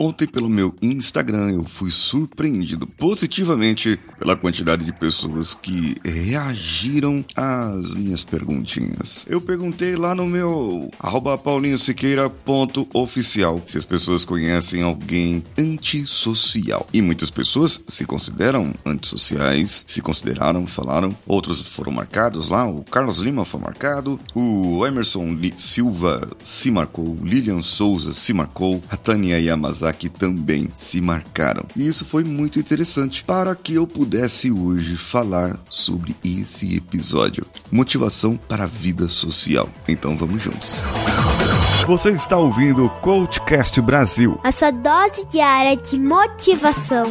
ontem pelo meu Instagram eu fui surpreendido positivamente pela quantidade de pessoas que reagiram às minhas perguntinhas. Eu perguntei lá no meu paulinhosiqueira.oficial se as pessoas conhecem alguém antissocial. E muitas pessoas se consideram antissociais, se consideraram, falaram, outros foram marcados lá, o Carlos Lima foi marcado, o Emerson Silva se marcou, Lilian Souza se marcou, a Tânia Yamazaki também se marcaram. E isso foi muito interessante para que eu pudesse hoje falar sobre esse episódio. Motivação para a vida social. Então vamos juntos. Você está ouvindo o Coachcast Brasil. A sua dose diária de motivação.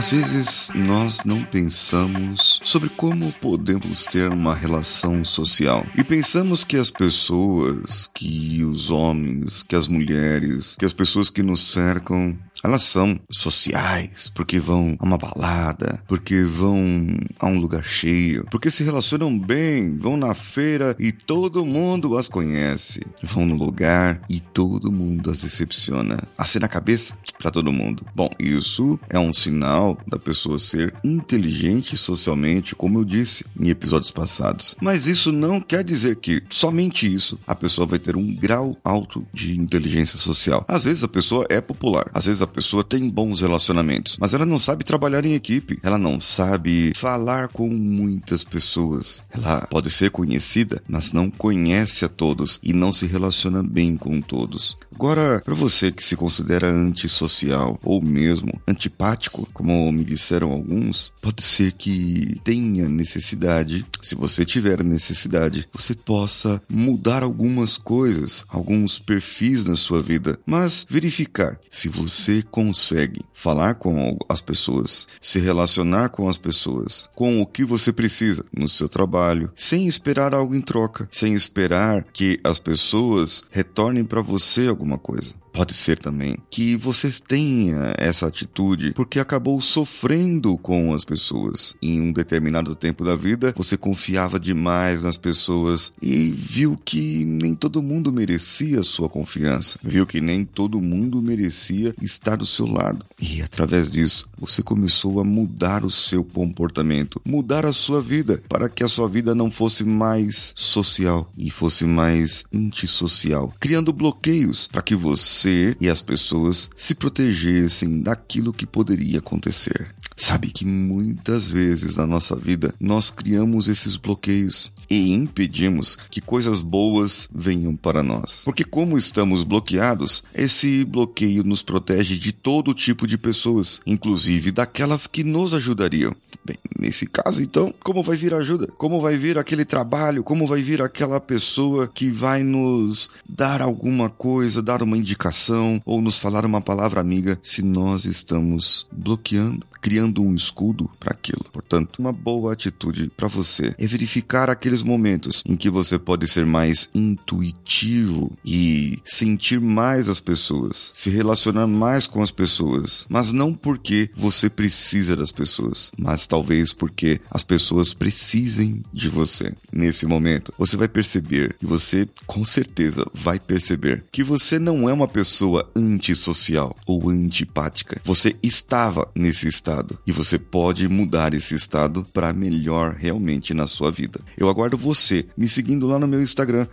Às vezes nós não pensamos sobre como podemos ter uma relação social e pensamos que as pessoas, que os homens, que as mulheres, que as pessoas que nos cercam elas são sociais, porque vão a uma balada, porque vão a um lugar cheio, porque se relacionam bem, vão na feira e todo mundo as conhece. Vão no lugar e todo mundo as recepciona. Assim na cabeça para todo mundo. Bom, isso é um sinal da pessoa ser inteligente socialmente, como eu disse em episódios passados. Mas isso não quer dizer que somente isso a pessoa vai ter um grau alto de inteligência social. Às vezes a pessoa é popular, às vezes a pessoa tem bons relacionamentos, mas ela não sabe trabalhar em equipe, ela não sabe falar com muitas pessoas. Ela pode ser conhecida, mas não conhece a todos e não se relaciona bem com todos. Agora, para você que se considera antissocial ou mesmo antipático, como me disseram alguns, pode ser que tenha necessidade, se você tiver necessidade, você possa mudar algumas coisas, alguns perfis na sua vida, mas verificar se você consegue falar com as pessoas, se relacionar com as pessoas, com o que você precisa no seu trabalho, sem esperar algo em troca, sem esperar que as pessoas retornem para você alguma coisa. Pode ser também que você tenha essa atitude porque acabou sofrendo com as pessoas. Em um determinado tempo da vida, você confiava demais nas pessoas e viu que nem todo mundo merecia sua confiança. Viu que nem todo mundo merecia estar do seu lado. E através disso, você começou a mudar o seu comportamento, mudar a sua vida para que a sua vida não fosse mais social e fosse mais antissocial, criando bloqueios para que você você e as pessoas se protegessem daquilo que poderia acontecer. Sabe que muitas vezes na nossa vida nós criamos esses bloqueios e impedimos que coisas boas venham para nós. Porque, como estamos bloqueados, esse bloqueio nos protege de todo tipo de pessoas, inclusive daquelas que nos ajudariam. Bem, nesse caso, então, como vai vir ajuda? Como vai vir aquele trabalho? Como vai vir aquela pessoa que vai nos dar alguma coisa, dar uma indicação ou nos falar uma palavra amiga se nós estamos bloqueando, criando um escudo para aquilo? Portanto, uma boa atitude para você é verificar aqueles momentos em que você pode ser mais intuitivo e sentir mais as pessoas, se relacionar mais com as pessoas, mas não porque você precisa das pessoas, mas talvez porque as pessoas precisem de você. Nesse momento, você vai perceber e você com certeza vai perceber que você não é uma pessoa antissocial ou antipática. Você estava nesse estado e você pode mudar esse estado para melhor realmente na sua vida. Eu aguardo você me seguindo lá no meu Instagram,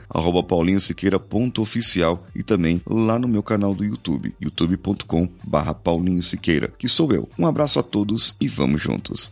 paulinhosiqueira.oficial e também lá no meu canal do YouTube, youtube.com barra Paulinho Siqueira, que sou eu. Um abraço a todos e vamos juntos.